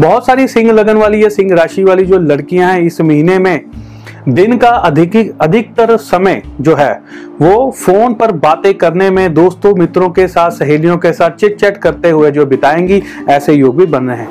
बहुत सारी सिंह लगन वाली या सिंह राशि वाली जो लड़कियाँ हैं इस महीने में, दिन का अधिक, अधिकतर समय जो है, वो फ़ोन पर बातें करने में, दोस्तों मित्रों के साथ, सहेलियों के साथ चिट चैट करते हुए जो बिताएँगी, ऐसे योग भी बन रहे हैं।